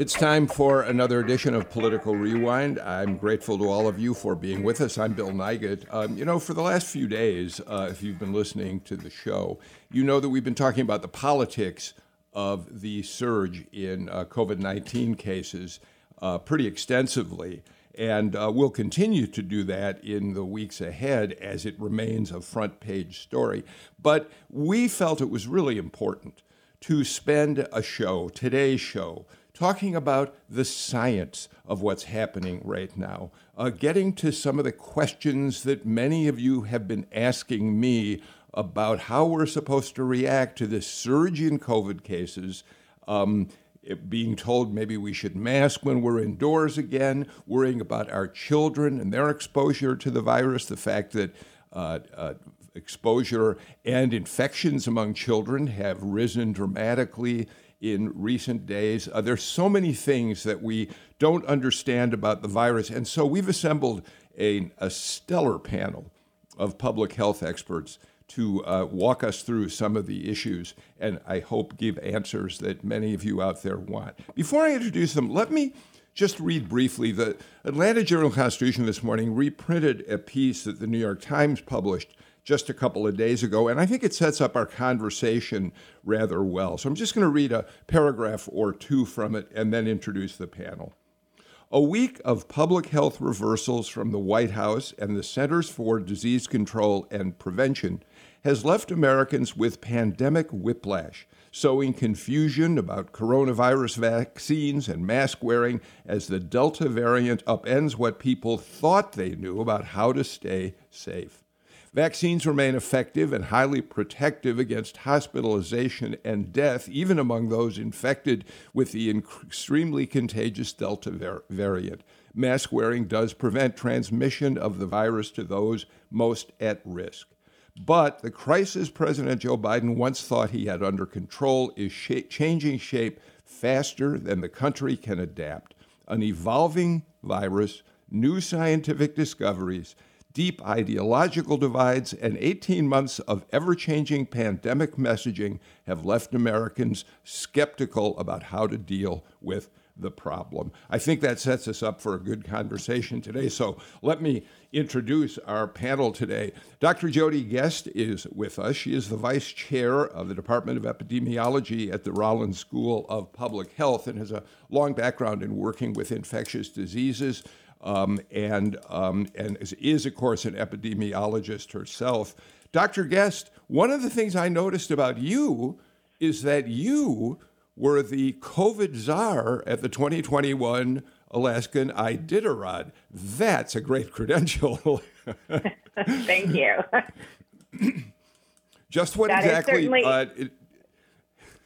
It's time for another edition of Political Rewind. I'm grateful to all of you for being with us. I'm Bill Nigut. Um, you know, for the last few days, uh, if you've been listening to the show, you know that we've been talking about the politics of the surge in uh, COVID 19 cases uh, pretty extensively. And uh, we'll continue to do that in the weeks ahead as it remains a front page story. But we felt it was really important to spend a show, today's show, talking about the science of what's happening right now, uh, getting to some of the questions that many of you have been asking me about how we're supposed to react to this surge in COVID cases. Um, being told maybe we should mask when we're indoors again, worrying about our children and their exposure to the virus, the fact that uh, uh, exposure and infections among children have risen dramatically in recent days. Uh, there's so many things that we don't understand about the virus. And so we've assembled a, a stellar panel of public health experts to uh, walk us through some of the issues and I hope give answers that many of you out there want. Before I introduce them, let me just read briefly. The Atlanta Journal Constitution this morning reprinted a piece that the New York Times published just a couple of days ago, and I think it sets up our conversation rather well. So I'm just going to read a paragraph or two from it and then introduce the panel. A week of public health reversals from the White House and the Centers for Disease Control and Prevention has left Americans with pandemic whiplash, sowing confusion about coronavirus vaccines and mask wearing as the Delta variant upends what people thought they knew about how to stay safe. Vaccines remain effective and highly protective against hospitalization and death, even among those infected with the extremely contagious Delta var- variant. Mask wearing does prevent transmission of the virus to those most at risk. But the crisis President Joe Biden once thought he had under control is sh- changing shape faster than the country can adapt. An evolving virus, new scientific discoveries, deep ideological divides, and 18 months of ever changing pandemic messaging have left Americans skeptical about how to deal with the problem. I think that sets us up for a good conversation today. So let me introduce our panel today. Dr. Jodie Guest is with us. She is the vice chair of the Department of Epidemiology at the Rollins School of Public Health and has a long background in working with infectious diseases um, and, um, and is, of course, an epidemiologist herself. Dr. Guest, one of the things I noticed about you is that you were the COVID czar at the 2021 Alaskan Iditarod. That's a great credential. Thank you. Just what that exactly? Uh, it,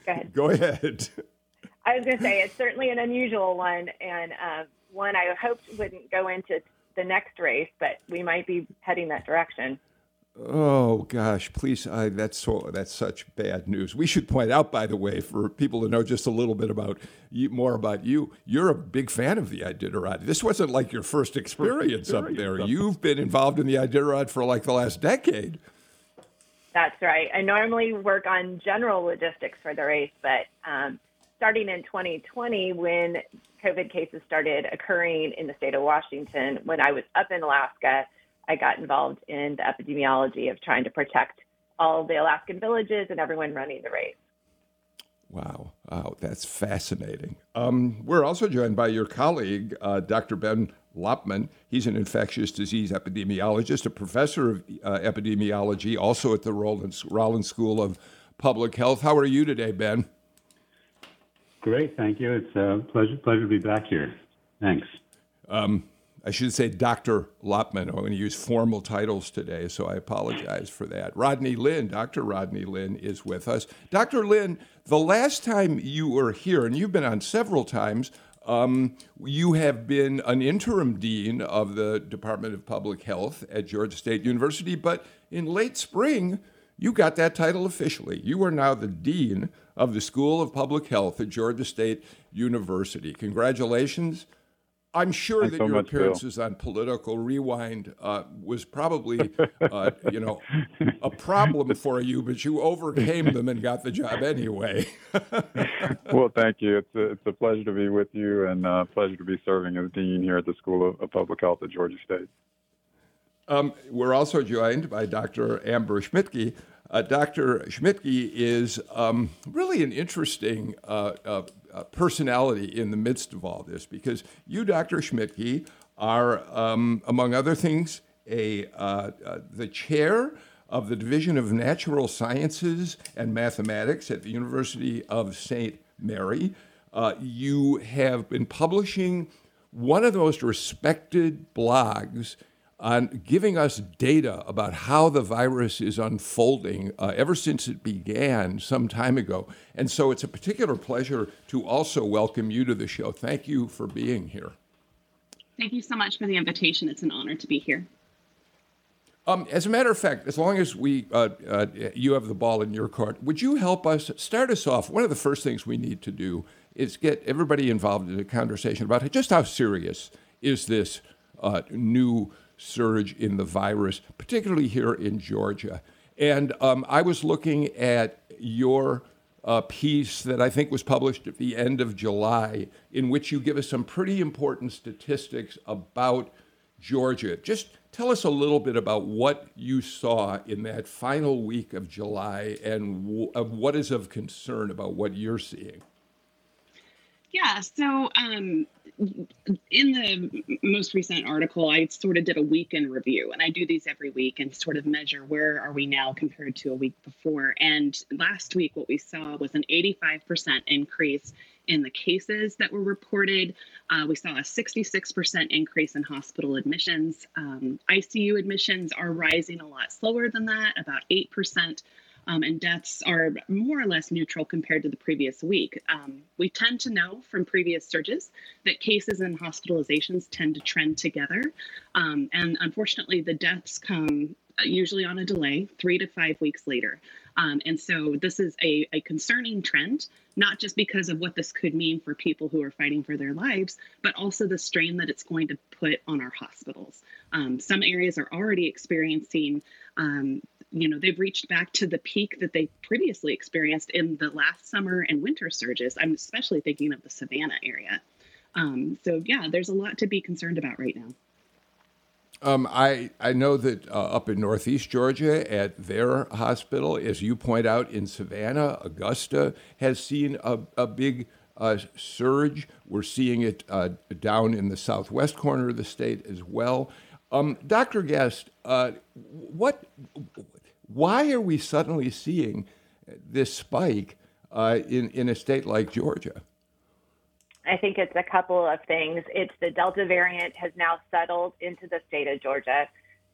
go ahead. Go ahead. I was going to say it's certainly an unusual one, and uh, one I hoped wouldn't go into the next race, but we might be heading that direction. Oh gosh, please! I, that's so that's such bad news. We should point out, by the way, for people to know just a little bit about you, more about you. You're a big fan of the Iditarod. This wasn't like your first experience, first experience up there. Up. You've been involved in the Iditarod for like the last decade. That's right. I normally work on general logistics for the race, but um, starting in 2020, when COVID cases started occurring in the state of Washington, when I was up in Alaska I got involved in the epidemiology of trying to protect all the Alaskan villages and everyone running the race. Wow, wow, that's fascinating. Um, we're also joined by your colleague, uh, Dr. Ben Lopman. He's an infectious disease epidemiologist, a professor of uh, epidemiology, also at the Rollins, Rollins School of Public Health. How are you today, Ben? Great, thank you. It's a pleasure, pleasure to be back here. Thanks. Um, I should say Dr. Lopman. I'm going to use formal titles today, so I apologize for that. Rodney Lyn, Dr. Rodney Lyn, is with us. Dr. Lyn, the last time you were here, and you've been on several times, um, you have been an interim dean of the Department of Public Health at Georgia State University, but in late spring, you got that title officially. You are now the Dean of the School of Public Health at Georgia State University. Congratulations. I'm sure Thanks that so your much, appearances on Political Rewind uh, was probably, uh, you know, a problem for you, but you overcame them and got the job anyway. well, thank you. It's a, it's a pleasure to be with you and a pleasure to be serving as dean here at the School of Public Health at Georgia State. Um, we're also joined by Dr. Amber Schmidtke. Uh, Dr. Schmidtke is um, really an interesting uh, uh, uh, personality in the midst of all this because you, Dr. Schmidtke, are, um, among other things, a, uh, uh, the chair of the Division of Natural Sciences and Mathematics at the University of St. Mary. you have been publishing one of the most respected blogs on giving us data about how the virus is unfolding uh, ever since it began some time ago. And so it's a particular pleasure to also welcome you to the show. Thank you for being here. Thank you so much for the invitation. It's an honor to be here. Um, as a matter of fact, as long as we uh, uh, you have the ball in your court, would you help us start us off? One of the first things we need to do is get everybody involved in a conversation about just how serious is this uh, new surge in the virus, particularly here in Georgia. And um, I was looking at your uh, piece that I think was published at the end of July, in which you give us some pretty important statistics about Georgia. Just tell us a little bit about what you saw in that final week of July and w- what is of concern about what you're seeing. Yeah, so um, in the most recent article, I sort of did a week in review, and I do these every week and sort of measure where are we now compared to a week before. And last week, what we saw was an 85% increase in the cases that were reported. Uh, we saw a 66% increase in hospital admissions. Um, ICU admissions are rising a lot slower than that, about 8% um, and deaths are more or less neutral compared to the previous week. Um, we tend to know from previous surges that cases and hospitalizations tend to trend together. Um, and unfortunately, the deaths come usually on a delay, three to five weeks later. Um, and so this is a, a concerning trend, not just because of what this could mean for people who are fighting for their lives, but also the strain that it's going to put on our hospitals. Um, some areas are already experiencing um, you know they've reached back to the peak that they previously experienced in the last summer and winter surges i'm especially thinking of the savannah area um, so yeah there's a lot to be concerned about right now um, I, I know that uh, up in Northeast Georgia at their hospital, as you point out in Savannah, Augusta has seen a, a big uh, surge. We're seeing it uh, down in the southwest corner of the state as well. Um, Dr. Guest, uh, what why are we suddenly seeing this spike uh, in, in a state like Georgia? I think it's a couple of things. It's the Delta variant has now settled into the state of Georgia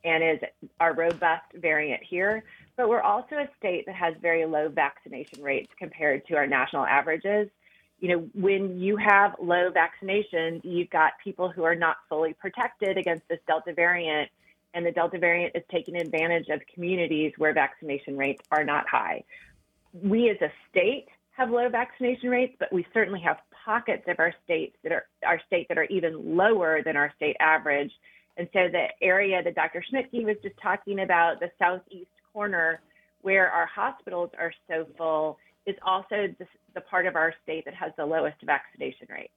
and is our robust variant here. But we're also a state that has very low vaccination rates compared to our national averages. You know, when you have low vaccination, you've got people who are not fully protected against this Delta variant and the Delta variant is taking advantage of communities where vaccination rates are not high. We as a state have low vaccination rates, but we certainly have pockets of our states that are our state that are even lower than our state average. And so the area that Dr. Schmidtke was just talking about, the southeast corner where our hospitals are so full, is also the, the part of our state that has the lowest vaccination rate.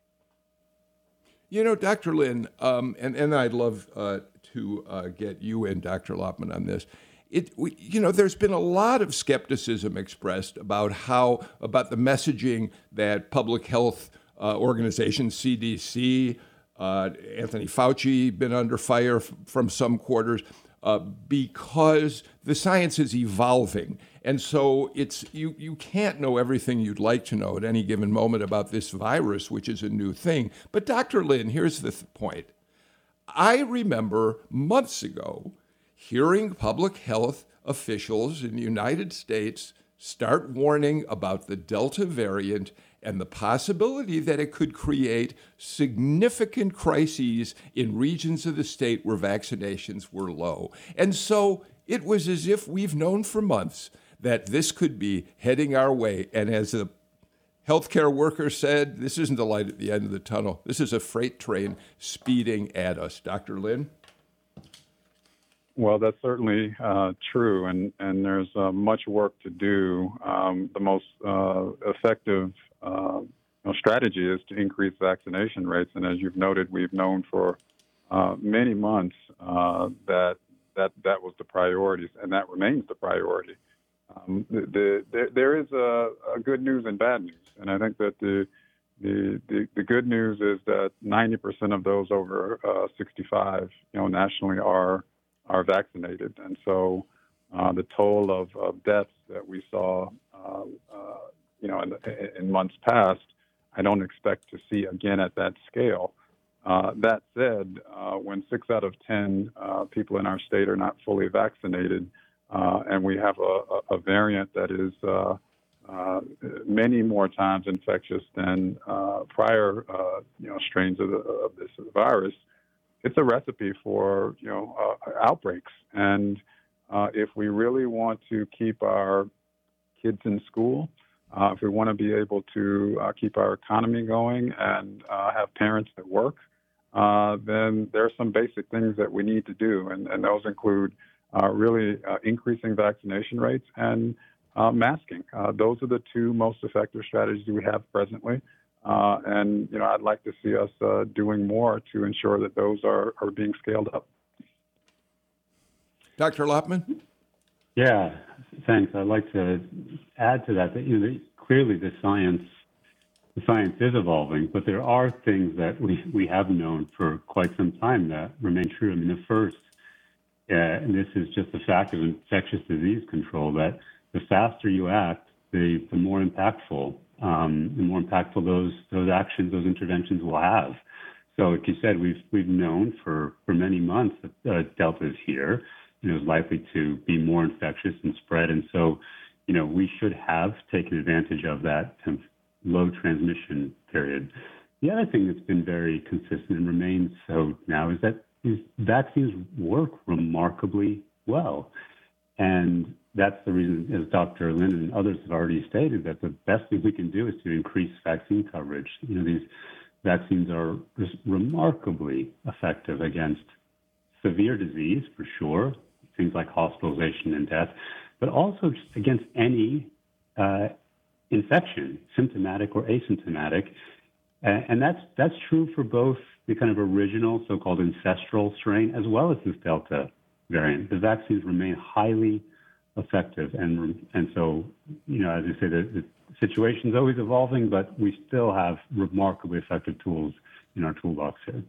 You know, Dr. Lyn, um, and, and I'd love uh, to uh, get you and Dr. Lopman on this. It, we, you know, there's been a lot of skepticism expressed about how about the messaging that public health uh, organizations, CDC, uh, Anthony Fauci, been under fire f- from some quarters uh, because the science is evolving, and so it's you you can't know everything you'd like to know at any given moment about this virus, which is a new thing. But Dr. Lyn, here's the th- point. I remember months ago hearing public health officials in the United States start warning about the Delta variant and the possibility that it could create significant crises in regions of the state where vaccinations were low. And so it was as if we've known for months that this could be heading our way. And as the healthcare worker said, this isn't the light at the end of the tunnel. This is a freight train speeding at us. Dr. Lyn? Well, that's certainly uh, true, and, and there's uh, much work to do. Um, the most uh, effective uh, strategy is to increase vaccination rates, and as you've noted, we've known for uh, many months uh, that that that was the priority, and that remains the priority. Um, the, the, there is a, a, good news and bad news, and I think that the the, the, the good news is that 90% of those over 65, you know, nationally are are vaccinated, and so uh, the toll of, of, deaths that we saw, uh, uh, you know, in, in, months past, I don't expect to see again at that scale. Uh, that said, uh, when six out of ten uh, people in our state are not fully vaccinated, and we have a, a variant that is many more times infectious than prior, you know, strains of, the, of this virus, it's a recipe for you know uh, outbreaks. And uh, if we really want to keep our kids in school, uh, if we want to be able to uh, keep our economy going and uh, have parents that work, uh, then there are some basic things that we need to do, and, and those include really increasing vaccination rates and masking. those are the two most effective strategies we have presently. Uh, and you know, I'd like to see us uh, doing more to ensure that those are, are being scaled up. Dr. Lopman? Yeah, thanks. I'd like to add to that that you know clearly the science the science is evolving, but there are things that we, we have known for quite some time that remain true. I mean, the first, uh, and this is just a fact of infectious disease control, that the faster you act, the, the more impactful um, the more impactful those those actions, those interventions will have. So, like you said, we've we've known for for many months that uh, Delta is here and is likely to be more infectious and spread. And so, you know, we should have taken advantage of that low transmission period. The other thing that's been very consistent and remains so now is that these vaccines work remarkably well. And that's the reason, as Dr. Linden and others have already stated, that the best thing we can do is to increase vaccine coverage. You know, these vaccines are remarkably effective against severe disease, for sure, things like hospitalization and death, but also against any uh, infection, symptomatic or asymptomatic. And that's that's true for both the kind of original so-called ancestral strain as well as this Delta variant. The vaccines remain highly effective. And and so, you know, as I say, the, the is always evolving, but we still have remarkably effective tools in our toolbox here.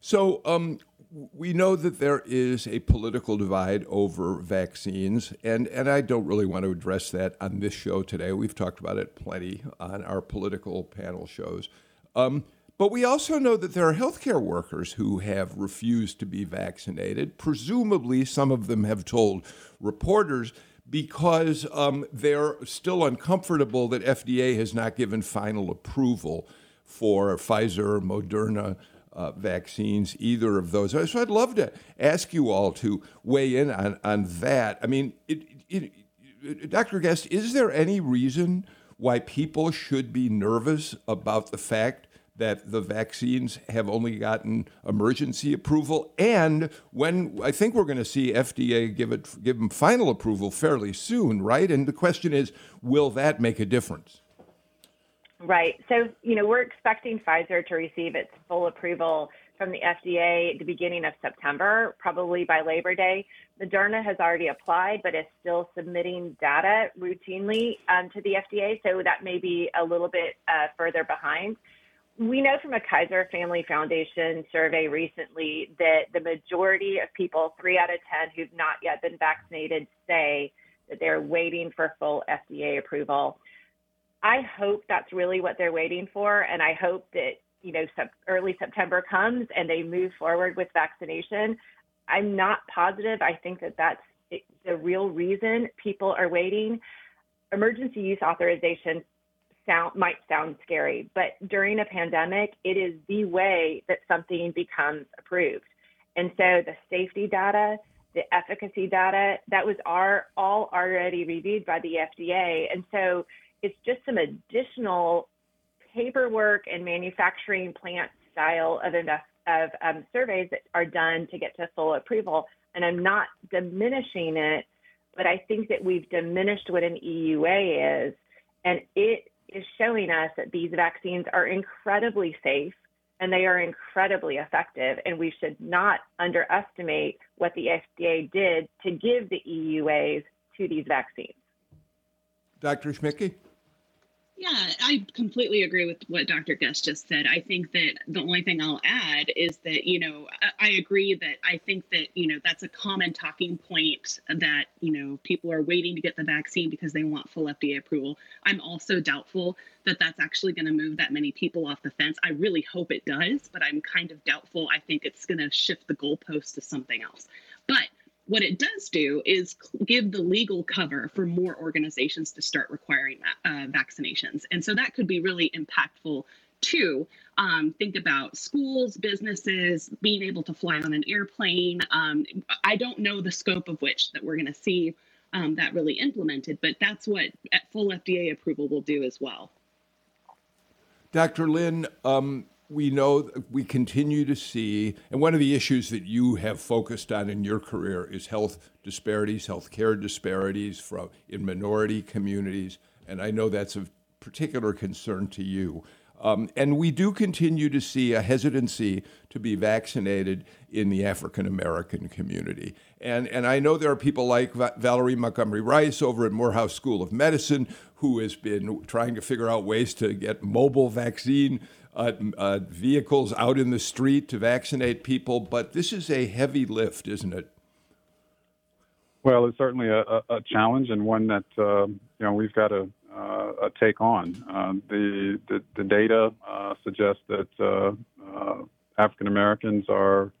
So, um, we know that there is a political divide over vaccines, and, and I don't really want to address that on this show today. We've talked about it plenty on our political panel shows. Um, but we also know that there are healthcare workers who have refused to be vaccinated. Presumably, some of them have told reporters because um, they're still uncomfortable that FDA has not given final approval for Pfizer, Moderna. Uh, vaccines, either of those. So I'd love to ask you all to weigh in on, on that. I mean, it, it, it, Dr. Guest, is there any reason why people should be nervous about the fact that the vaccines have only gotten emergency approval, and when I think we're going to see FDA give it give them final approval fairly soon, right? And the question is, will that make a difference? Right. So you know we're expecting Pfizer to receive its full approval from the FDA at the beginning of September, probably by Labor Day. Moderna has already applied, but is still submitting data routinely um, to the FDA, so that may be a little bit uh, further behind we know from a Kaiser Family Foundation survey recently that the majority of people, three out of 10 who've not yet been vaccinated, say that they're waiting for full FDA approval. I hope that's really what they're waiting for. And I hope that, you know, early September comes and they move forward with vaccination. I'm not positive. I think that that's the real reason people are waiting. Emergency use authorization sound might sound scary, but during a pandemic, it is the way that something becomes approved. And so the safety data the efficacy data, that was our, all already reviewed by the FDA. And so it's just some additional paperwork and manufacturing plant style of, invest, of um, surveys that are done to get to full approval. And I'm not diminishing it, but I think that we've diminished what an EUA is. And it is showing us that these vaccines are incredibly safe and they are incredibly effective. And we should not underestimate what the FDA did to give the EUAs to these vaccines. Dr. Schmidtke? Yeah, I completely agree with what Dr. Guest just said. I think that the only thing I'll add is that, you know, I agree that I think that, you know, that's a common talking point that, you know, people are waiting to get the vaccine because they want full FDA approval. I'm also doubtful that that's actually going to move that many people off the fence. I really hope it does, but I'm kind of doubtful. I think it's going to shift the goalpost to something else. But what it does do is give the legal cover for more organizations to start requiring uh, vaccinations. And so that could be really impactful too. Um, think about schools, businesses, being able to fly on an airplane. Um, I don't know the scope of which that we're going to see um, that really implemented, but that's what full FDA approval will do as well. Dr. Lyn, um, we know we continue to see, and one of the issues that you have focused on in your career is health disparities, health care disparities from in minority communities, and I know that's of particular concern to you. Um, and we do continue to see a hesitancy to be vaccinated in the African American community. And, and I know there are people like Va- Valerie Montgomery Rice over at Morehouse School of Medicine who has been trying to figure out ways to get mobile vaccine uh, uh, vehicles out in the street to vaccinate people, but this is a heavy lift, isn't it? Well, it's certainly a, a challenge and one that uh, you know we've got to uh, take on. Uh, the, the, the data uh, suggests that African Americans are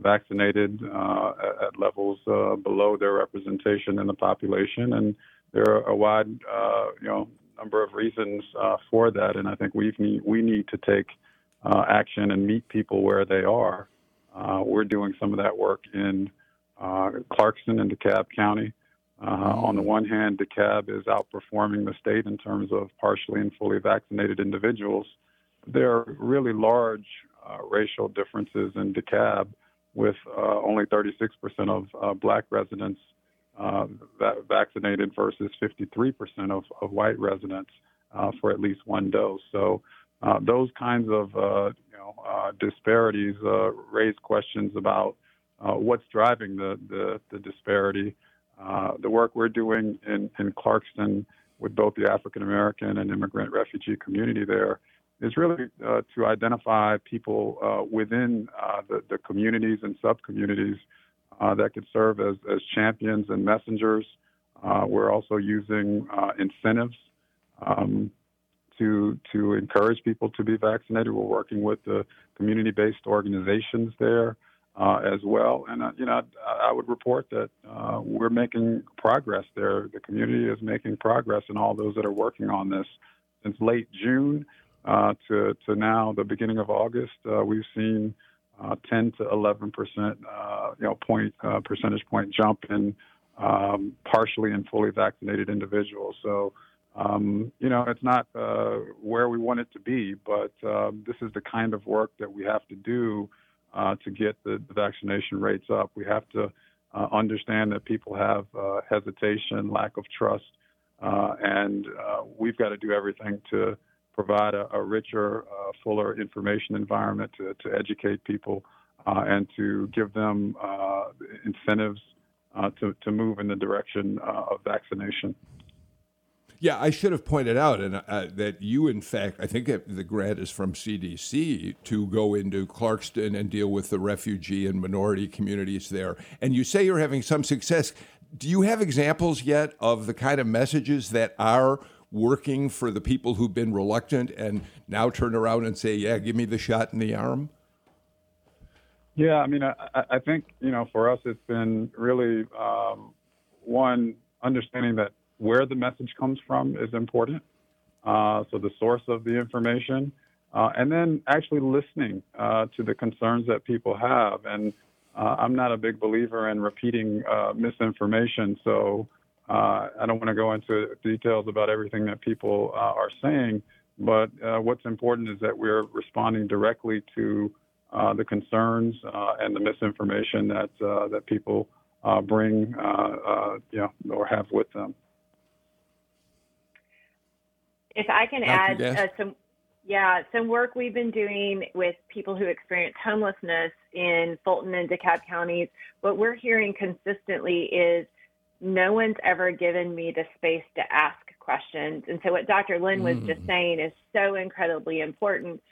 vaccinated at, at, levels below their representation in the population, and there are a wide you know number of reasons uh, for that, and I think we need we need to take uh, action and meet people where they are. Uh, we're doing some of that work in uh, Clarkston and DeKalb County. Uh, on the one hand, DeKalb is outperforming the state in terms of partially and fully vaccinated individuals. There are really large racial differences in DeKalb, with only 36% of black residents uh, vaccinated versus 53% of, of white residents uh, for at least one dose. So uh, those kinds of uh, you know, uh, disparities uh, raise questions about what's driving the, the, the disparity. the work we're doing in, in Clarkston with both the African American and immigrant refugee community there is really to identify people within the, the communities and sub communities uh, that could serve as, as champions and messengers. Uh, we're also using uh, incentives um, to to encourage people to be vaccinated. We're working with the community-based organizations there uh, as well, and uh, you know I, I, would report that uh, we're making progress there. The community is making progress, and all those that are working on this since late June to to now the beginning of August, we've seen uh, 10 to 11 percent, uh, you know, point uh, percentage point jump in um, partially and fully vaccinated individuals. So, um, you know, it's not uh, where we want it to be, but um, this is the kind of work that we have to do uh, to get the, the, vaccination rates up. We have to uh, understand that people have hesitation, lack of trust, and we've got to do everything to provide a, a richer, uh, fuller information environment to, to educate people uh, and to give them uh, incentives uh, to, to move in the direction uh, of vaccination. Yeah, I should have pointed out and, uh, that you, in fact, I think the grant is from CDC to go into Clarkston and deal with the refugee and minority communities there. And you say you're having some success. Do you have examples yet of the kind of messages that are working for the people who've been reluctant and now turn around and say, yeah, give me the shot in the arm? Yeah, I mean, I, I think, you know, for us, it's been really um, one, understanding that where the message comes from is important. Uh, so the source of the information, uh, and then actually listening uh, to the concerns that people have. And uh, I'm not a big believer in repeating uh, misinformation. So uh, I don't want to go into details about everything that people uh, are saying. But uh, what's important is that we're responding directly to uh, the concerns and the misinformation that that people bring, you know, or have with them. If I can add uh, some, yeah, some work we've been doing with people who experience homelessness in Fulton and DeKalb counties. What we're hearing consistently is no one's ever given me the space to ask questions. And so, what Dr. Lyn was mm. just saying is so incredibly important.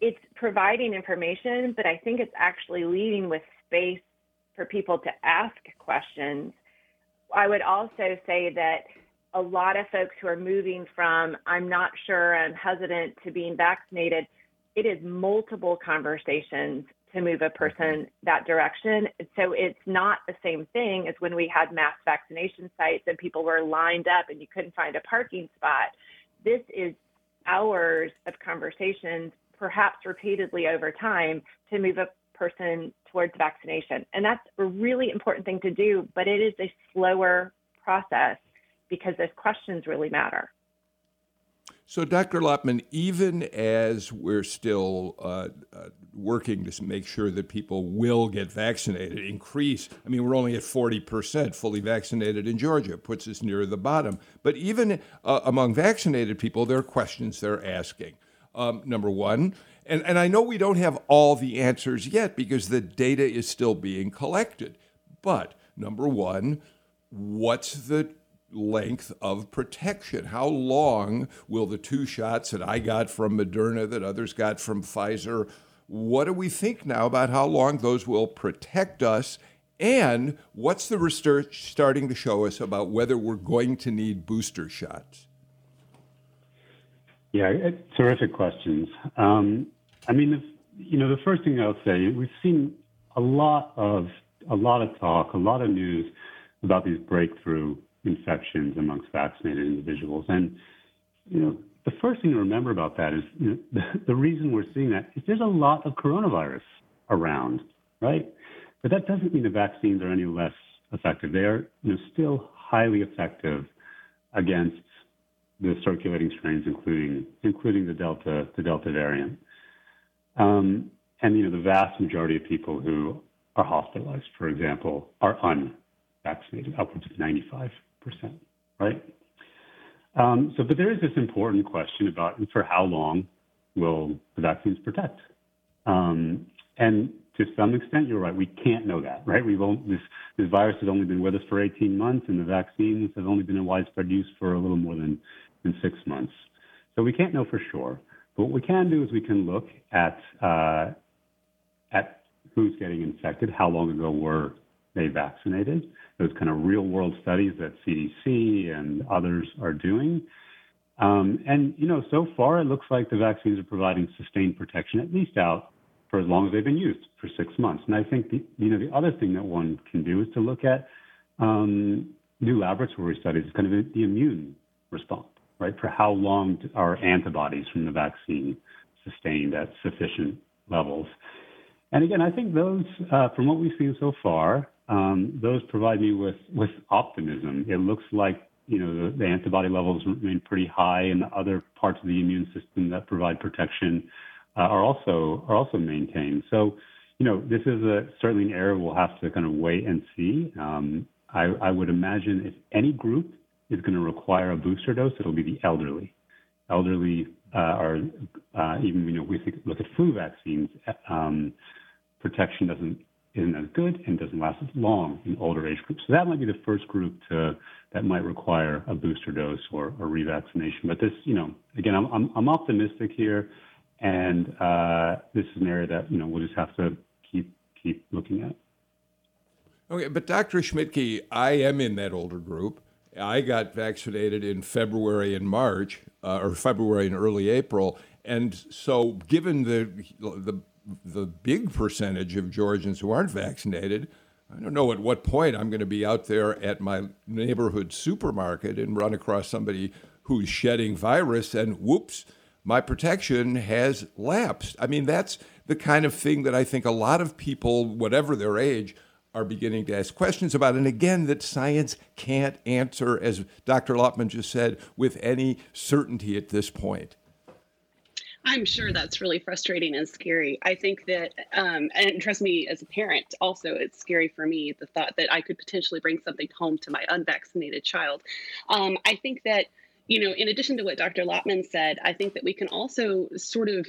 It's providing information, but I think it's actually leading with space for people to ask questions. I would also say that a lot of folks who are moving from I'm not sure, I'm hesitant to being vaccinated, it is multiple conversations to move a mm-hmm. person that direction. So it's not the same thing as when we had mass vaccination sites and people were lined up and you couldn't find a parking spot. This is hours of conversations, perhaps repeatedly over time, to move a person towards vaccination. And that's a really important thing to do, but it is a slower process because those questions really matter. So, Dr. Lopman, even as we're still uh, uh, working to make sure that people will get vaccinated, increase, I mean, we're only at 40% fully vaccinated in Georgia, puts us near the bottom. But even uh, among vaccinated people, there are questions they're asking. Um, number one, and, and I know we don't have all the answers yet because the data is still being collected. But number one, what's the length of protection. How long will the two shots that I got from Moderna, that others got from Pfizer, what do we think now about how long those will protect us? And what's the research starting to show us about whether we're going to need booster shots? Yeah, terrific questions. Um, I mean, the, you know, the first thing I'll say, we've seen a lot of a lot of talk, a lot of news about these breakthrough infections amongst vaccinated individuals. And, you know, the first thing to remember about that is you know, the, the reason we're seeing that is there's a lot of coronavirus around, right? But that doesn't mean the vaccines are any less effective. They are you know, still highly effective against the circulating strains, including including the Delta the Delta variant. Um, and you know, the vast majority of people who are hospitalized, for example, are unvaccinated, upwards of 95 percent, right? Um, so, but there is this important question about for how long will the vaccines protect? Um, and to some extent, you're right. We can't know that, right? We've only, this this virus has only been with us for 18 months, and the vaccines have only been in widespread use for a little more than than six months. So we can't know for sure. But what we can do is we can look at uh, at who's getting infected, how long ago were they vaccinated, those kind of real world studies that CDC and others are doing. Um, and, you know, so far it looks like the vaccines are providing sustained protection, at least out for as long as they've been used for six months. And I think, the, you know, the other thing that one can do is to look at um, new laboratory studies, kind of the immune response, right? For how long are antibodies from the vaccine sustained at sufficient levels? And again, I think those, uh, from what we've seen so far, um, those provide me with, with optimism. It looks like you know the, the, antibody levels remain pretty high, and the other parts of the immune system that provide protection uh, are also are also maintained. So, you know, this is a, certainly an area we'll have to kind of wait and see. Um, I, I, would imagine if any group is going to require a booster dose, it'll be the elderly. Elderly uh, are uh, even you know we look at flu vaccines. Um, protection doesn't isn't as good and doesn't last as long in older age groups. So that might be the first group to that might require a booster dose or, a revaccination. But this, you know, again, I'm I'm, I'm optimistic here, and uh, this is an area that you know we'll just have to keep keep looking at. Okay, but Dr. Schmidtke, I am in that older group. I got vaccinated in February and March, uh, or February and early April, and so given the the the big percentage of Georgians who aren't vaccinated, I don't know at what point I'm going to be out there at my neighborhood supermarket and run across somebody who's shedding virus and whoops, my protection has lapsed. I mean, that's the kind of thing that I think a lot of people, whatever their age, are beginning to ask questions about. And again, that science can't answer, as Dr. Lopman just said, with any certainty at this point. I'm sure that's really frustrating and scary. I think that, um, and trust me, as a parent, also, it's scary for me the thought that I could potentially bring something home to my unvaccinated child. Um, I think that you know, in addition to what Dr. Lopman said, I think that we can also sort of,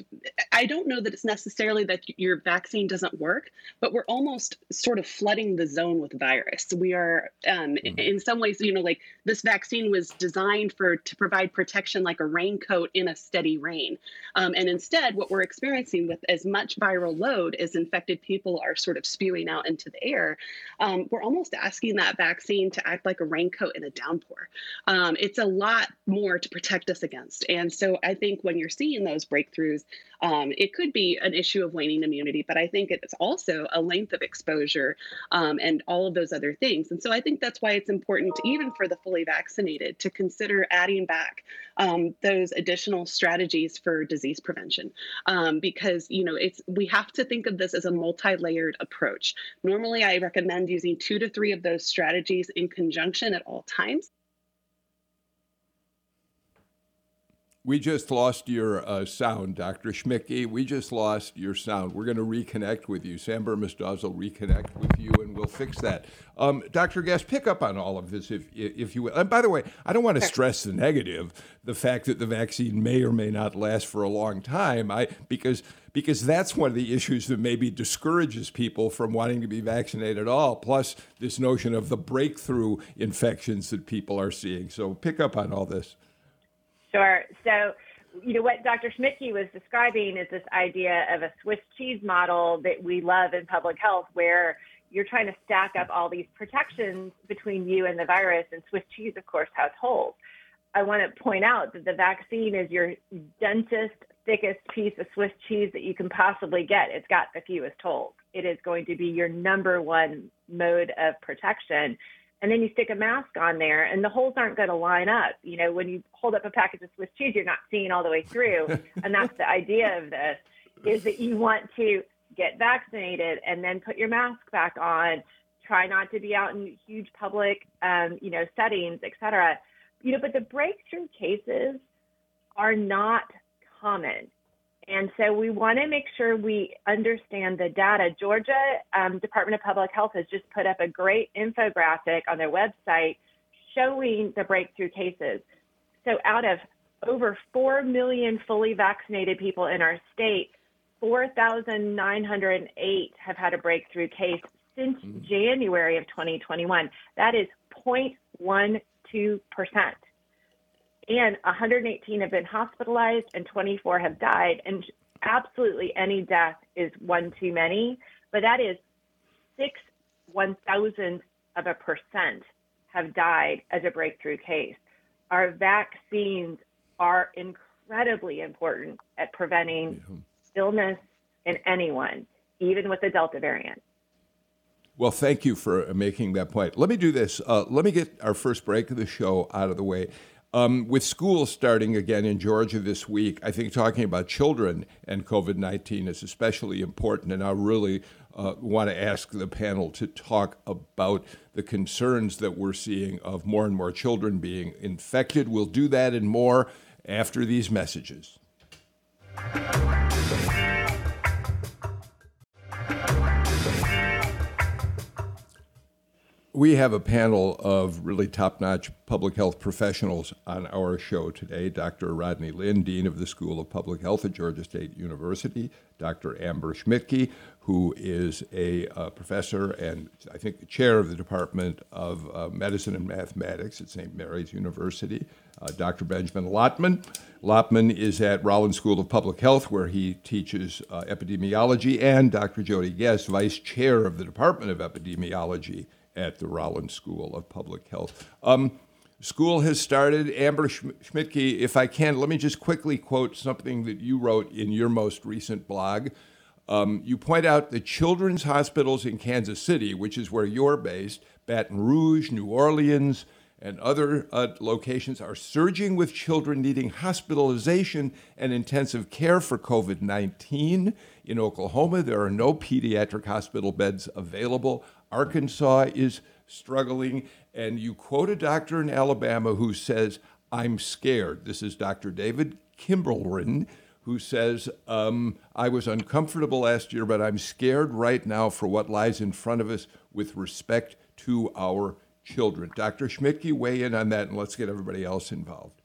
I don't know that it's necessarily that your vaccine doesn't work, but we're almost sort of flooding the zone with virus. We are, um, mm-hmm. in some ways, you know, like this vaccine was designed for to provide protection like a raincoat in a steady rain. Um, and instead, what we're experiencing with as much viral load as infected people are sort of spewing out into the air, um, we're almost asking that vaccine to act like a raincoat in a downpour. Um, it's a lot more to protect us against. And so I think when you're seeing those breakthroughs, um, it could be an issue of waning immunity, but I think it's also a length of exposure um, and all of those other things. And so I think that's why it's important, even for the fully vaccinated, to consider adding back um, those additional strategies for disease prevention, um, because you know it's we have to think of this as a multi-layered approach. Normally, I recommend using two to three of those strategies in conjunction at all times. We just lost your uh, sound, Dr. Schmidtke. We just lost your sound. We're going to reconnect with you. Sam Bermas-Dawes will reconnect with you, and we'll fix that. Um, Dr. Guest, pick up on all of this, if if you will. And by the way, I don't want to stress the negative, the fact that the vaccine may or may not last for a long time. I because because that's one of the issues that maybe discourages people from wanting to be vaccinated at all. Plus, this notion of the breakthrough infections that people are seeing. So, pick up on all this. Sure. So, you know, what Dr. Schmidtke was describing is this idea of a Swiss cheese model that we love in public health, where you're trying to stack up all these protections between you and the virus, and Swiss cheese, of course, has holes. I want to point out that the vaccine is your densest, thickest piece of Swiss cheese that you can possibly get. It's got the fewest holes. It is going to be your number one mode of protection and then you stick a mask on there and the holes aren't going to line up. You know when you hold up a package of swiss cheese you're not seeing all the way through. And that's the idea of this is that you want to get vaccinated and then put your mask back on. Try not to be out in huge public um, you know settings et cetera. You know but the breakthrough cases are not common and so we want to make sure we understand the data. Georgia um, Department of Public Health has just put up a great infographic on their website showing the breakthrough cases. So out of over 4 million fully vaccinated people in our state, 4,908 have had a breakthrough case since mm-hmm. January of 2021. That is 0.12%. And 118 have been hospitalized and 24 have died. And absolutely any death is one too many, but that is six one thousandth of a percent have died as a breakthrough case. Our vaccines are incredibly important at preventing illness in anyone, even with the Delta variant. Well, thank you for making that point. Let me do this. Uh, let me get our first break of the show out of the way. Um, with schools starting again in Georgia this week, I think talking about children and COVID 19 is especially important. And I really uh, want to ask the panel to talk about the concerns that we're seeing of more and more children being infected. We'll do that and more after these messages. We have a panel of really top notch public health professionals on our show today. Dr. Rodney Lyn, Dean of the School of Public Health at Georgia State University, Dr. Amber Schmidtke, who is a uh, professor and I think chair of the Department of uh, Medicine and Mathematics at St. Mary's University, uh, Dr. Benjamin Lopman. Lopman is at Rollins School of Public Health, where he teaches uh, epidemiology, and Dr. Jodie Guest, vice chair of the Department of Epidemiology at the Rollins School of Public Health. Um, school has started. Amber Schmidtke, if I can, let me just quickly quote something that you wrote in your most recent blog. Um, you point out that children's hospitals in Kansas City, which is where you're based, Baton Rouge, New Orleans, and other uh, locations are surging with children needing hospitalization and intensive care for COVID 19. In Oklahoma, there are no pediatric hospital beds available. Arkansas is struggling. And you quote a doctor in Alabama who says, I'm scared. This is Dr. David Kimberlin, who says, um, I was uncomfortable last year, but I'm scared right now for what lies in front of us with respect to our children. Dr. Schmidtke, weigh in on that and let's get everybody else involved.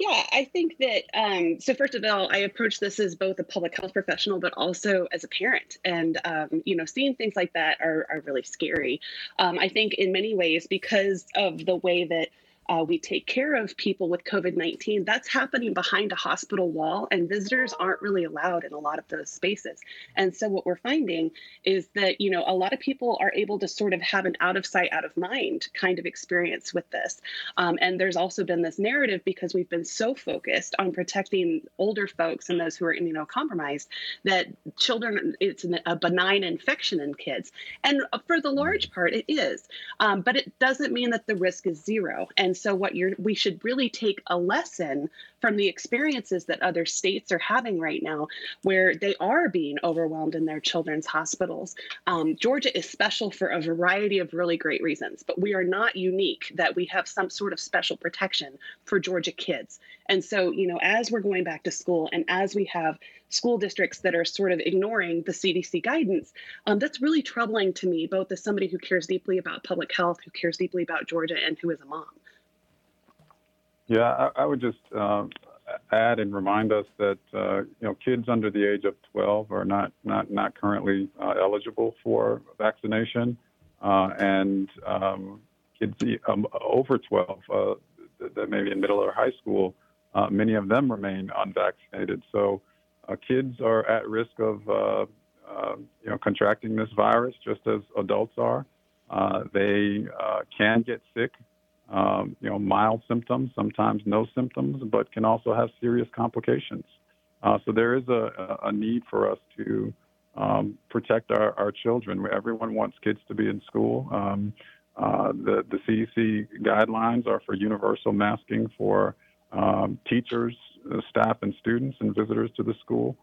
Yeah, I think that. Um, so first of all, I approach this as both a public health professional, but also as a parent, and um, you know, seeing things like that are are really scary. Um, I think in many ways because of the way that uh, we take care of people with COVID 19, that's happening behind a hospital wall, and visitors aren't really allowed in a lot of those spaces. And so, what we're finding is that, you know, a lot of people are able to sort of have an out of sight, out of mind kind of experience with this. Um, and there's also been this narrative because we've been so focused on protecting older folks and those who are immunocompromised that children, it's a benign infection in kids. And for the large part, it is. Um, but it doesn't mean that the risk is zero. And so what you're we should really take a lesson from the experiences that other states are having right now where they are being overwhelmed in their children's hospitals um, georgia is special for a variety of really great reasons but we are not unique that we have some sort of special protection for georgia kids and so you know as we're going back to school and as we have school districts that are sort of ignoring the CDC guidance, um, that's really troubling to me, both as somebody who cares deeply about public health, who cares deeply about Georgia, and who is a mom. Yeah, I, I would just uh, add and remind us that uh, you know kids under the age of 12 are not not not currently uh, eligible for vaccination, uh, and um, kids um, over 12 uh, that may be in middle or high school, uh, many of them remain unvaccinated. So kids are at risk of you know contracting this virus just as adults are. they can get sick um, you know, mild symptoms, sometimes no symptoms, but can also have serious complications. Uh, so there is a, a, need for us to um, protect our, our children. Everyone wants kids to be in school. Um, uh, the, the CDC guidelines are for universal masking for um, teachers, uh, staff, and students and visitors to the school.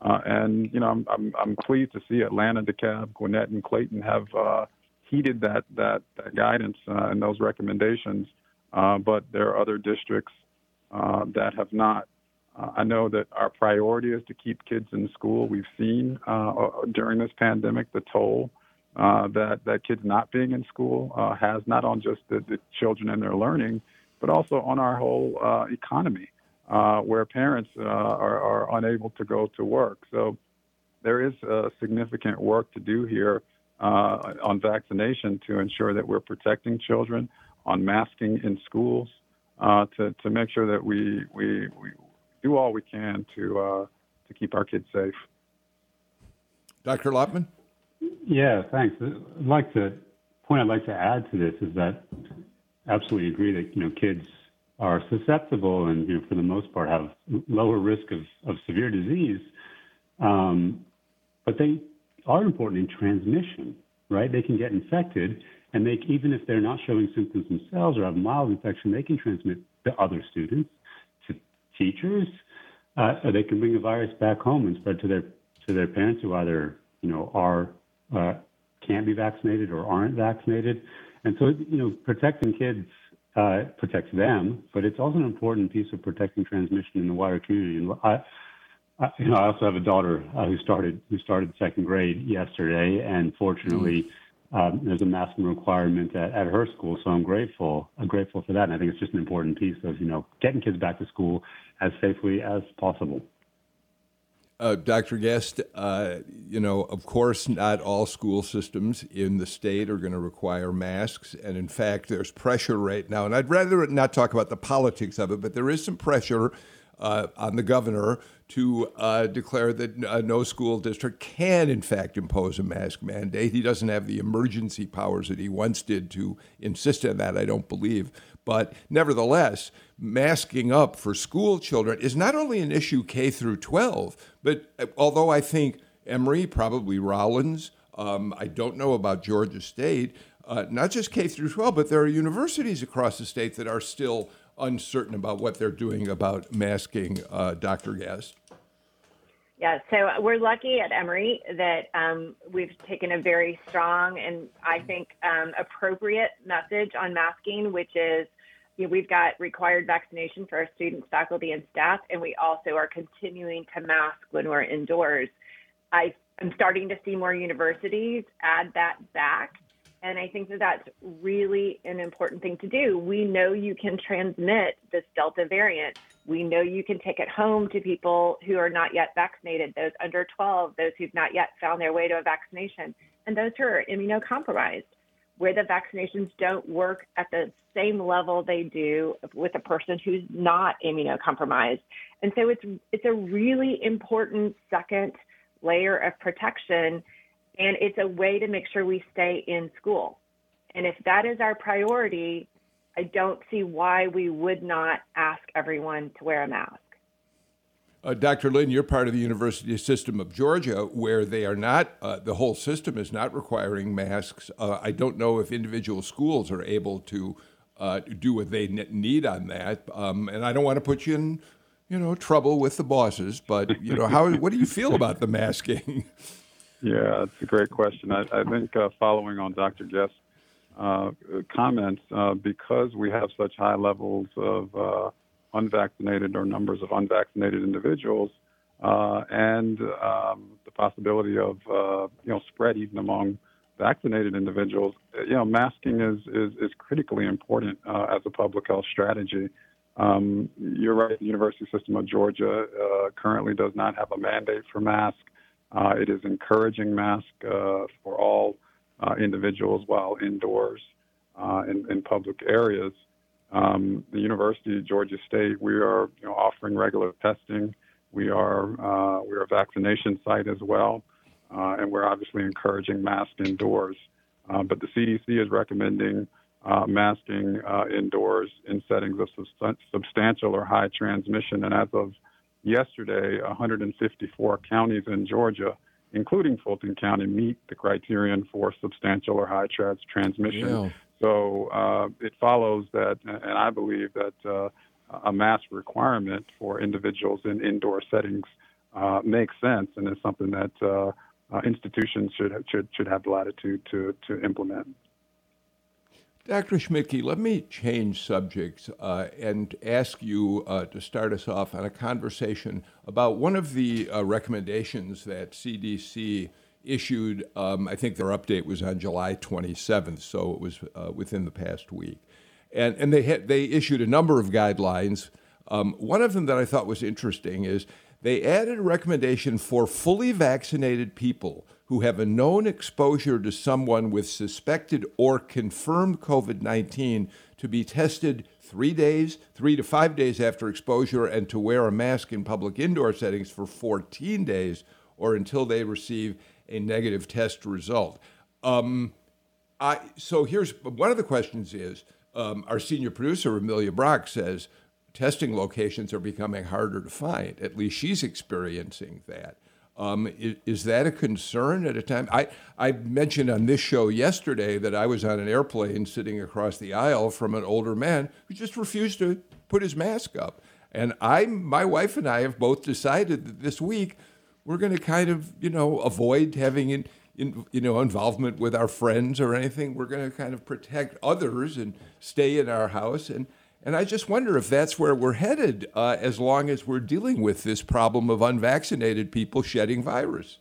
Uh, and you know, I'm, I'm, I'm pleased to see Atlanta, DeKalb, Gwinnett, and Clayton have uh, heeded that that, that guidance uh, and those recommendations, uh, but there are other districts uh, that have not. Uh, I know that our priority is to keep kids in school. We've seen uh, during this pandemic the toll uh, that that kids not being in school has not on just the, the, children and their learning, but also on our whole economy, where parents are, are unable to go to work. So there is significant work to do here uh, on vaccination to ensure that we're protecting children, on masking in schools, uh, to, to make sure that we, we, we do all we can to, uh, to keep our kids safe. Dr. Lopman? Yeah, thanks. I'd like to point I'd like to add to this is that absolutely agree that you know kids are susceptible and you know for the most part have lower risk of, of severe disease, um, but they are important in transmission, right? They can get infected, and they even if they're not showing symptoms themselves or have mild infection, they can transmit to other students, to teachers, uh, or they can bring the virus back home and spread to their to their parents who either you know are uh, can't be vaccinated or aren't vaccinated. And so you know protecting kids uh, protects them, but it's also an important piece of protecting transmission in the wider community. And I, uh, you know, I also have a daughter uh, who started who started second grade yesterday, and fortunately, mm-hmm. um, there's a masking requirement at, at her school. So I'm grateful. I'm grateful for that, and I think it's just an important piece of you know getting kids back to school as safely as possible. Uh, Dr. Guest, uh, you know, of course, not all school systems in the state are going to require masks. And in fact, there's pressure right now. And I'd rather not talk about the politics of it, but there is some pressure uh, on the governor to uh, declare that uh, no school district can, in fact, impose a mask mandate. He doesn't have the emergency powers that he once did to insist on that, I don't believe. But nevertheless, masking up for school children is not only an issue K through 12, but although I think Emory, probably Rollins, um, I don't know about Georgia State, uh, not just K through 12, but there are universities across the state that are still uncertain about what they're doing about masking. Uh, Dr. Guest. Yeah, so we're lucky at Emory that um, we've taken a very strong and I think um, appropriate message on masking, which is you know, we've got required vaccination for our students, faculty, and staff, and we also are continuing to mask when we're indoors. I, I'm starting to see more universities add that back. And I think that that's really an important thing to do. We know you can transmit this Delta variant. We know you can take it home to people who are not yet vaccinated, those under 12, those who've not yet found their way to a vaccination, and those who are immunocompromised, where the vaccinations don't work at the same level they do with a person who's not immunocompromised. And so it's it's a really important second layer of protection and it's a way to make sure we stay in school. And if that is our priority, I don't see why we would not ask everyone to wear a mask. Uh, Dr. Lyn, you're part of the University System of Georgia, where they are not, uh, the whole system is not requiring masks. Uh, I don't know if individual schools are able to uh, do what they need on that. Um, and I don't want to put you in, you know, trouble with the bosses, but, you know, how, what do you feel about the masking? Yeah, it's a great question. I, I think uh, following on Dr. Guest's uh, comments, uh, because we have such high levels of uh, unvaccinated or numbers of unvaccinated individuals, uh, and um, the possibility of uh, you know spread even among vaccinated individuals, you know, masking is is, is critically important as a public health strategy. Um, you're right. The University System of Georgia currently does not have a mandate for masks. Uh, it is encouraging mask uh, for all uh, individuals while indoors uh, in, in, public areas. Um, the University of Georgia State, we are you know, offering regular testing. We are uh, we're a vaccination site as well, uh, and we're obviously encouraging mask indoors. but the CDC is recommending masking indoors in settings of substantial or high transmission, and as of yesterday, 154 counties in Georgia, including Fulton County, meet the criterion for substantial or high trans- transmission. Yeah. So uh, it follows that, and I believe that uh, a mask requirement for individuals in indoor settings uh, makes sense and is something that uh, uh, institutions should, should should have the latitude to to implement. Dr. Schmidtke, let me change subjects uh, and ask you uh, to start us off on a conversation about one of the uh, recommendations that CDC issued. Um, I think their update was on July 27th, so it was uh, within the past week. And, and they, had, they issued a number of guidelines. Um, one of them that I thought was interesting is they added a recommendation for fully vaccinated people who have a known exposure to someone with suspected or confirmed COVID 19 to be tested three days, three to five days after exposure, and to wear a mask in public indoor settings for 14 days or until they receive a negative test result. Um, I, so here's one of the questions is um, our senior producer, Amelia Brock, says testing locations are becoming harder to find. At least she's experiencing that. Um, is, is, that a concern at a time? I, I mentioned on this show yesterday that I was on an airplane sitting across the aisle from an older man who just refused to put his mask up. And I, my wife and I have both decided that this week we're going to kind of, you know, avoid having in, in, you know, involvement with our friends or anything. We're going to kind of protect others and stay in our house. And and I just wonder if that's where we're headed uh, as long as we're dealing with this problem of unvaccinated people shedding virus.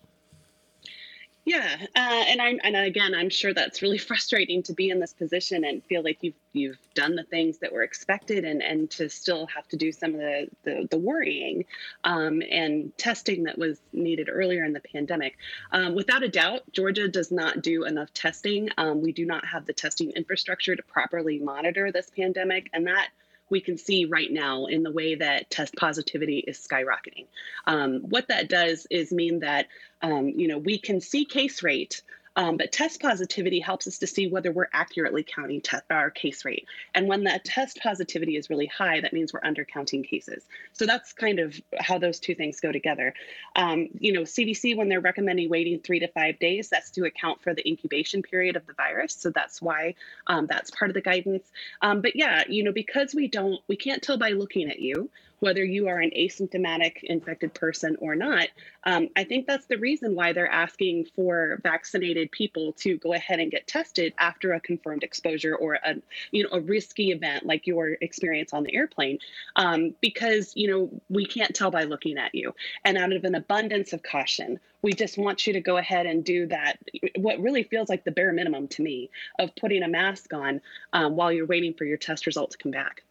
Yeah, uh, and I'm and again, I'm sure that's really frustrating to be in this position and feel like you've you've done the things that were expected, and and to still have to do some of the the, the worrying um, and testing that was needed earlier in the pandemic. Um, without a doubt, Georgia does not do enough testing. Um, we do not have the testing infrastructure to properly monitor this pandemic, and that we can see right now in the way that test positivity is skyrocketing. Um, what that does is mean that um, you know we can see case rate Um, but test positivity helps us to see whether we're accurately counting te- our case rate. And when that test positivity is really high, that means we're undercounting cases. So that's kind of how those two things go together. Um, you know, CDC, when they're recommending waiting three to five days, that's to account for the incubation period of the virus. So that's why um, that's part of the guidance. Um, but yeah, you know, because we don't, we can't tell by looking at you whether you are an asymptomatic infected person or not. Um, I think that's the reason why they're asking for vaccinated people to go ahead and get tested after a confirmed exposure or a you know a risky event like your experience on the airplane, um, because you know we can't tell by looking at you. And out of an abundance of caution, we just want you to go ahead and do that. What really feels like the bare minimum to me of putting a mask on um, while you're waiting for your test result to come back.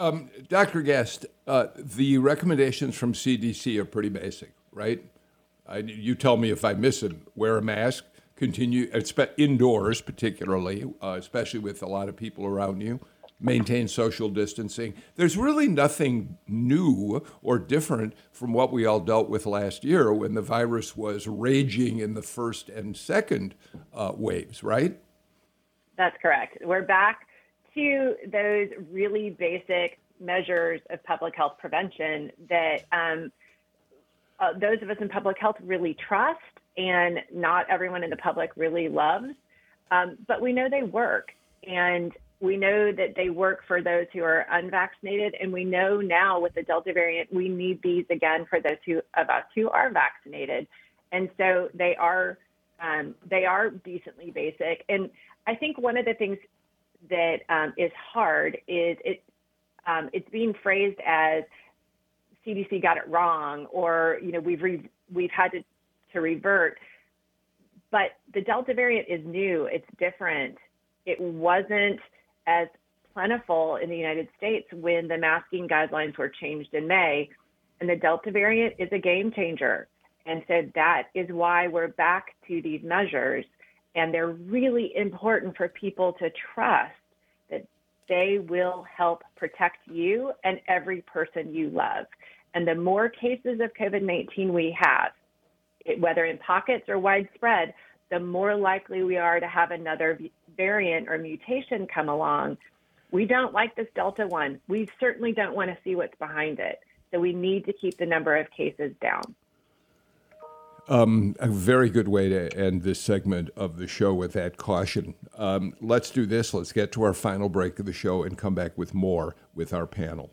Um, Dr. Guest, uh, the recommendations from CDC are pretty basic, right? I, you tell me if I miss it. Wear a mask, continue indoors, particularly, uh, especially with a lot of people around you. Maintain social distancing. There's really nothing new or different from what we all dealt with last year when the virus was raging in the first and second uh, waves, right? That's correct. We're back to those really basic measures of public health prevention that um, uh, those of us in public health really trust and not everyone in the public really loves. Um, but we know they work. And we know that they work for those who are unvaccinated. And we know now with the Delta variant, we need these again for those who, of us who are vaccinated. And so they are um, they are decently basic. And I think one of the things that um, is hard is it um, it's being phrased as CDC got it wrong, or you know we've re- we've had to to revert. But the Delta variant is new; it's different. It wasn't as plentiful in the United States when the masking guidelines were changed in May, and the Delta variant is a game changer. And so that is why we're back to these measures and they're really important for people to trust that they will help protect you and every person you love. And the more cases of COVID 19 we have, it, whether in pockets or widespread, the more likely we are to have another variant or mutation come along. We don't like this Delta one. We certainly don't want to see what's behind it. So we need to keep the number of cases down. Um, a very good way to end this segment of the show with that caution. Um, let's do this. Let's get to our final break of the show and come back with more with our panel.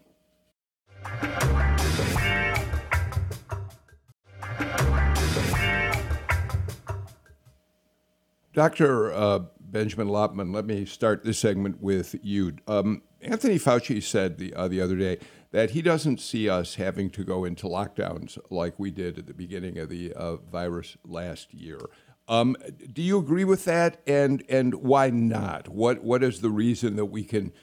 Dr. Uh, Benjamin Lopman, let me start this segment with you. Um, Anthony Fauci said the, uh, the other day that he doesn't see us having to go into lockdowns like we did at the beginning of the uh, virus last year. Um, do you agree with that? And and why not? What what is the reason that we can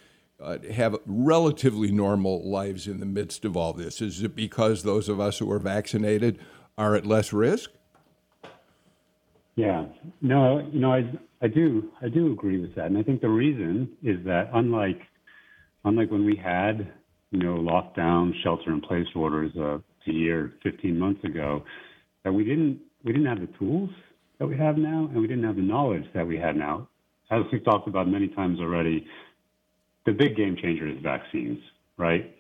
uh, have relatively normal lives in the midst of all this? Is it because those of us who are vaccinated are at less risk? Yeah, no, you know, I I do I do agree with that, and I think the reason is that unlike unlike when we had you know, lockdown, shelter-in-place orders uh, a year, 15 months ago, that we didn't we didn't have the tools that we have now, and we didn't have the knowledge that we had now. As we've talked about many times already, the big game changer is vaccines, right?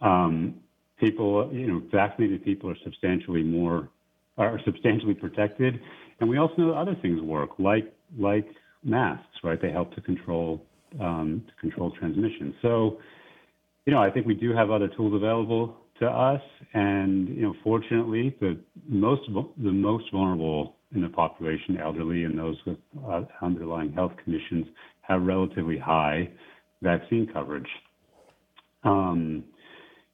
Um, people, you know, vaccinated people are substantially more are substantially protected, and we also know that other things work, like like masks, right? They help to control um, to control transmission. So you know, I think we do have other tools available to us, and you know, fortunately, the most the most vulnerable in the population, elderly and those with uh, underlying health conditions, have relatively high vaccine coverage. Um,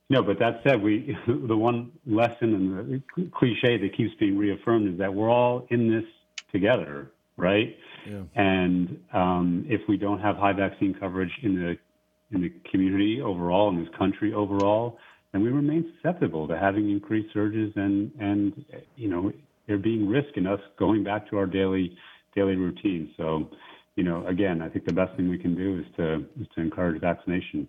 you know, but that said, we the one lesson and the cliche that keeps being reaffirmed is that we're all in this together, right? Yeah. And um, if we don't have high vaccine coverage in the in the community overall, in this country overall, and we remain susceptible to having increased surges and and you know there being risk in us going back to our daily daily routine. So, you know, again, I think the best thing we can do is to is to encourage vaccination.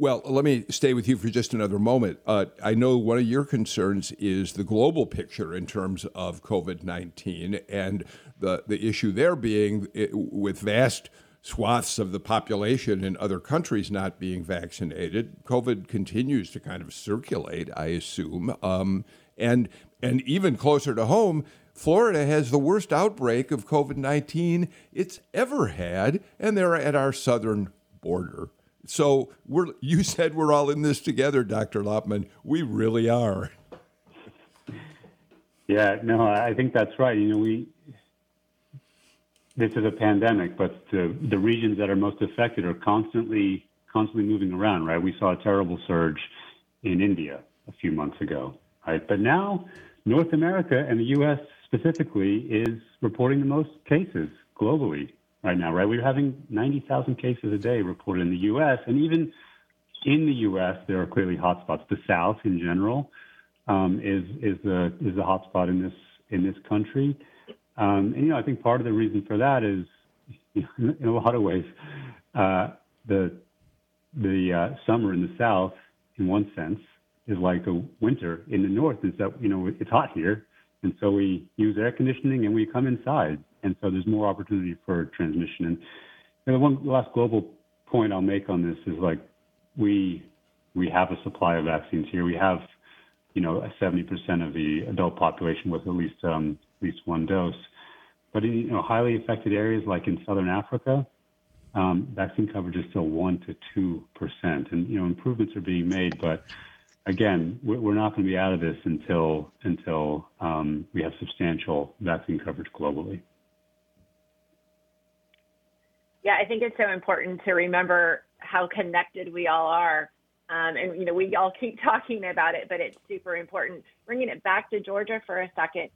Well, let me stay with you for just another moment. Uh, I know one of your concerns is the global picture in terms of COVID 19, and the, the issue there being it, with vast swaths of the population in other countries not being vaccinated, COVID continues to kind of circulate, I assume. Um, and, and even closer to home, Florida has the worst outbreak of COVID 19 it's ever had, and they're at our southern border. So we're you said we're all in this together, Dr. Lopman. We really are. Yeah, no, I think that's right. You know, we this is a pandemic, but the, the regions that are most affected are constantly constantly moving around, right? We saw a terrible surge in India a few months ago, right? But now North America and the US specifically is reporting the most cases globally right now, right? We're having 90,000 cases a day reported in the U.S. And even in the U.S., there are clearly hotspots. The South, in general, um, is is the is the hotspot in this in this country. Um, and you know, I think part of the reason for that is, you know, in a lot of ways, uh, the the uh, summer in the South, in one sense, is like a winter in the North. Is that you know it's hot here, and so we use air conditioning and we come inside and so there's more opportunity for transmission. And, and the one last global point I'll make on this is like we we have a supply of vaccines here. We have you know 70% of the adult population with at least um, least one dose. But in you know highly affected areas like in southern Africa, um, vaccine coverage is still one to two percent, and you know improvements are being made, but again, we're not going to be out of this until until um, we have substantial vaccine coverage globally. Yeah, I think it's so important to remember how connected we all are. Um, and, you know, we all keep talking about it, but it's super important. Bringing it back to Georgia for a second.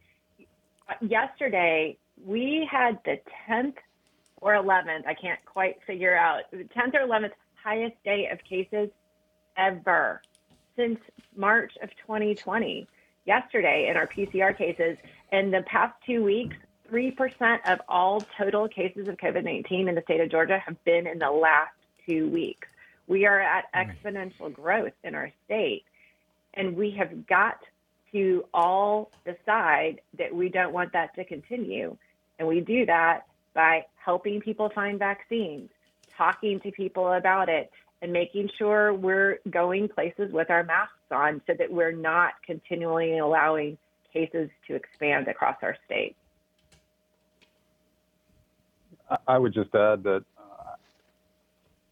Yesterday, we had the 10th or 11th, I can't quite figure out, the 10th or 11th highest day of cases ever since March of 2020. Yesterday in our PCR cases, in the past two weeks, 3% of all total cases of COVID 19 in the state of Georgia have been in the last two weeks. We are at exponential growth in our state, and we have got to all decide that we don't want that to continue. And we do that by helping people find vaccines, talking to people about it, and making sure we're going places with our masks on so that we're not continually allowing cases to expand across our state. I would just add that uh,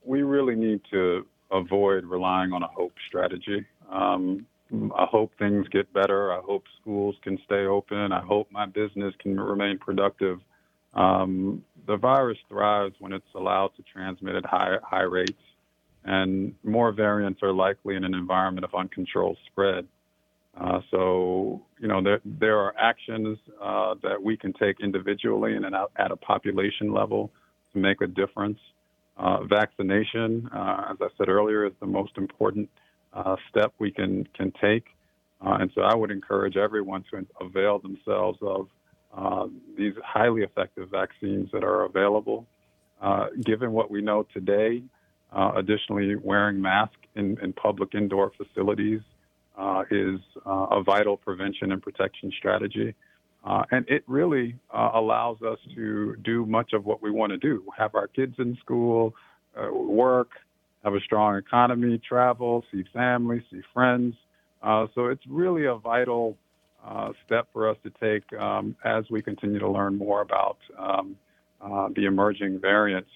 we really need to avoid relying on a hope strategy. Um, I hope things get better. I hope schools can stay open. I hope my business can remain productive. Um, the virus thrives when it's allowed to transmit at high, high rates, and more variants are likely in an environment of uncontrolled spread. Uh, so, you know, there, there are actions uh, that we can take individually and at a population level to make a difference. Uh, vaccination, uh, as I said earlier, is the most important uh, step we can, can take. Uh, and so I would encourage everyone to avail themselves of these highly effective vaccines that are available. given what we know today, additionally, wearing masks in, in public indoor facilities uh, is uh, a vital prevention and protection strategy. Uh, and it really uh, allows us to do much of what we want to do have our kids in school, uh, work, have a strong economy, travel, see family, see friends. Uh, so it's really a vital step for us to take um, as we continue to learn more about um, the emerging variants.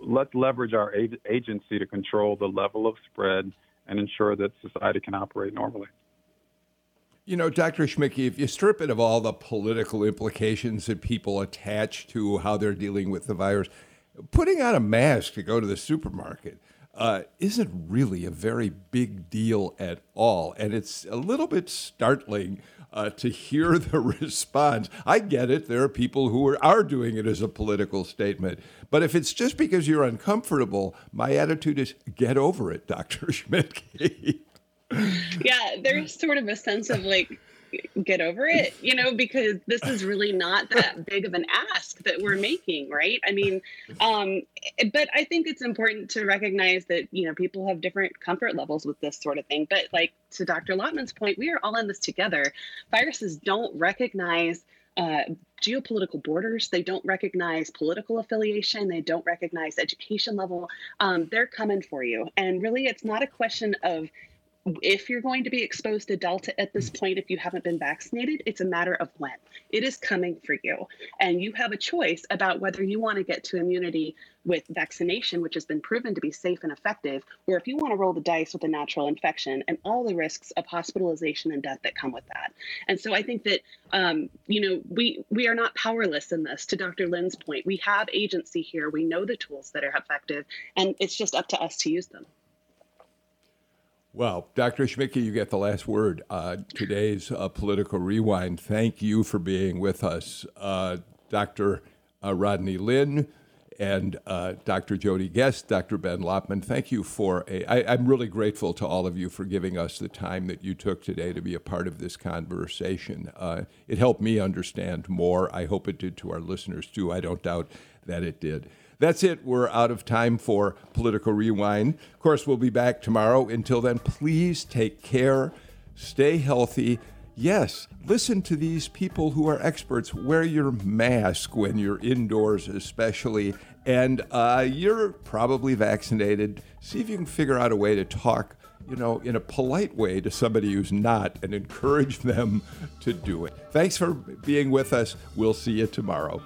let's leverage our agency to control the level of spread and ensure that society can operate normally. You know, Dr. Schmidtke, if you strip it of all the political implications that people attach to how they're dealing with the virus, putting on a mask to go to the supermarket uh, isn't really a very big deal at all. And it's a little bit startling uh, to hear the response. I get it. There are people who are, are doing it as a political statement. But if it's just because you're uncomfortable, my attitude is get over it, Dr. Schmidt. yeah, there's sort of a sense of like, get over it, you know, because this is really not that big of an ask that we're making, right? I mean, um, but I think it's important to recognize that, you know, people have different comfort levels with this sort of thing. But like to Dr. Lopman's point, we are all in this together. Viruses don't recognize uh, geopolitical borders. They don't recognize political affiliation. They don't recognize education level. Um, they're coming for you. And really, it's not a question of if you're going to be exposed to Delta at this point, if you haven't been vaccinated, it's a matter of when. It is coming for you. And you have a choice about whether you want to get to immunity with vaccination, which has been proven to be safe and effective, or if you want to roll the dice with a natural infection and all the risks of hospitalization and death that come with that. And so I think that, um, you know, we, we are not powerless in this. To Dr. Lyn's point, we have agency here. We know the tools that are effective, and it's just up to us to use them. Well, Dr. Schmidtke, you get the last word. Uh, today's uh, political rewind. Thank you for being with us, uh, Dr. Uh, Rodney Lyn and uh, Dr. Jodie Guest, Dr. Ben Lopman, Thank you for a. I, I'm really grateful to all of you for giving us the time that you took today to be a part of this conversation. Uh, it helped me understand more. I hope it did to our listeners too. I don't doubt that it did. That's it. We're out of time for Political Rewind. Of course, we'll be back tomorrow. Until then, please take care, stay healthy. Yes, listen to these people who are experts. Wear your mask when you're indoors, especially. And uh, you're probably vaccinated. See if you can figure out a way to talk, you know, in a polite way to somebody who's not and encourage them to do it. Thanks for being with us. We'll see you tomorrow.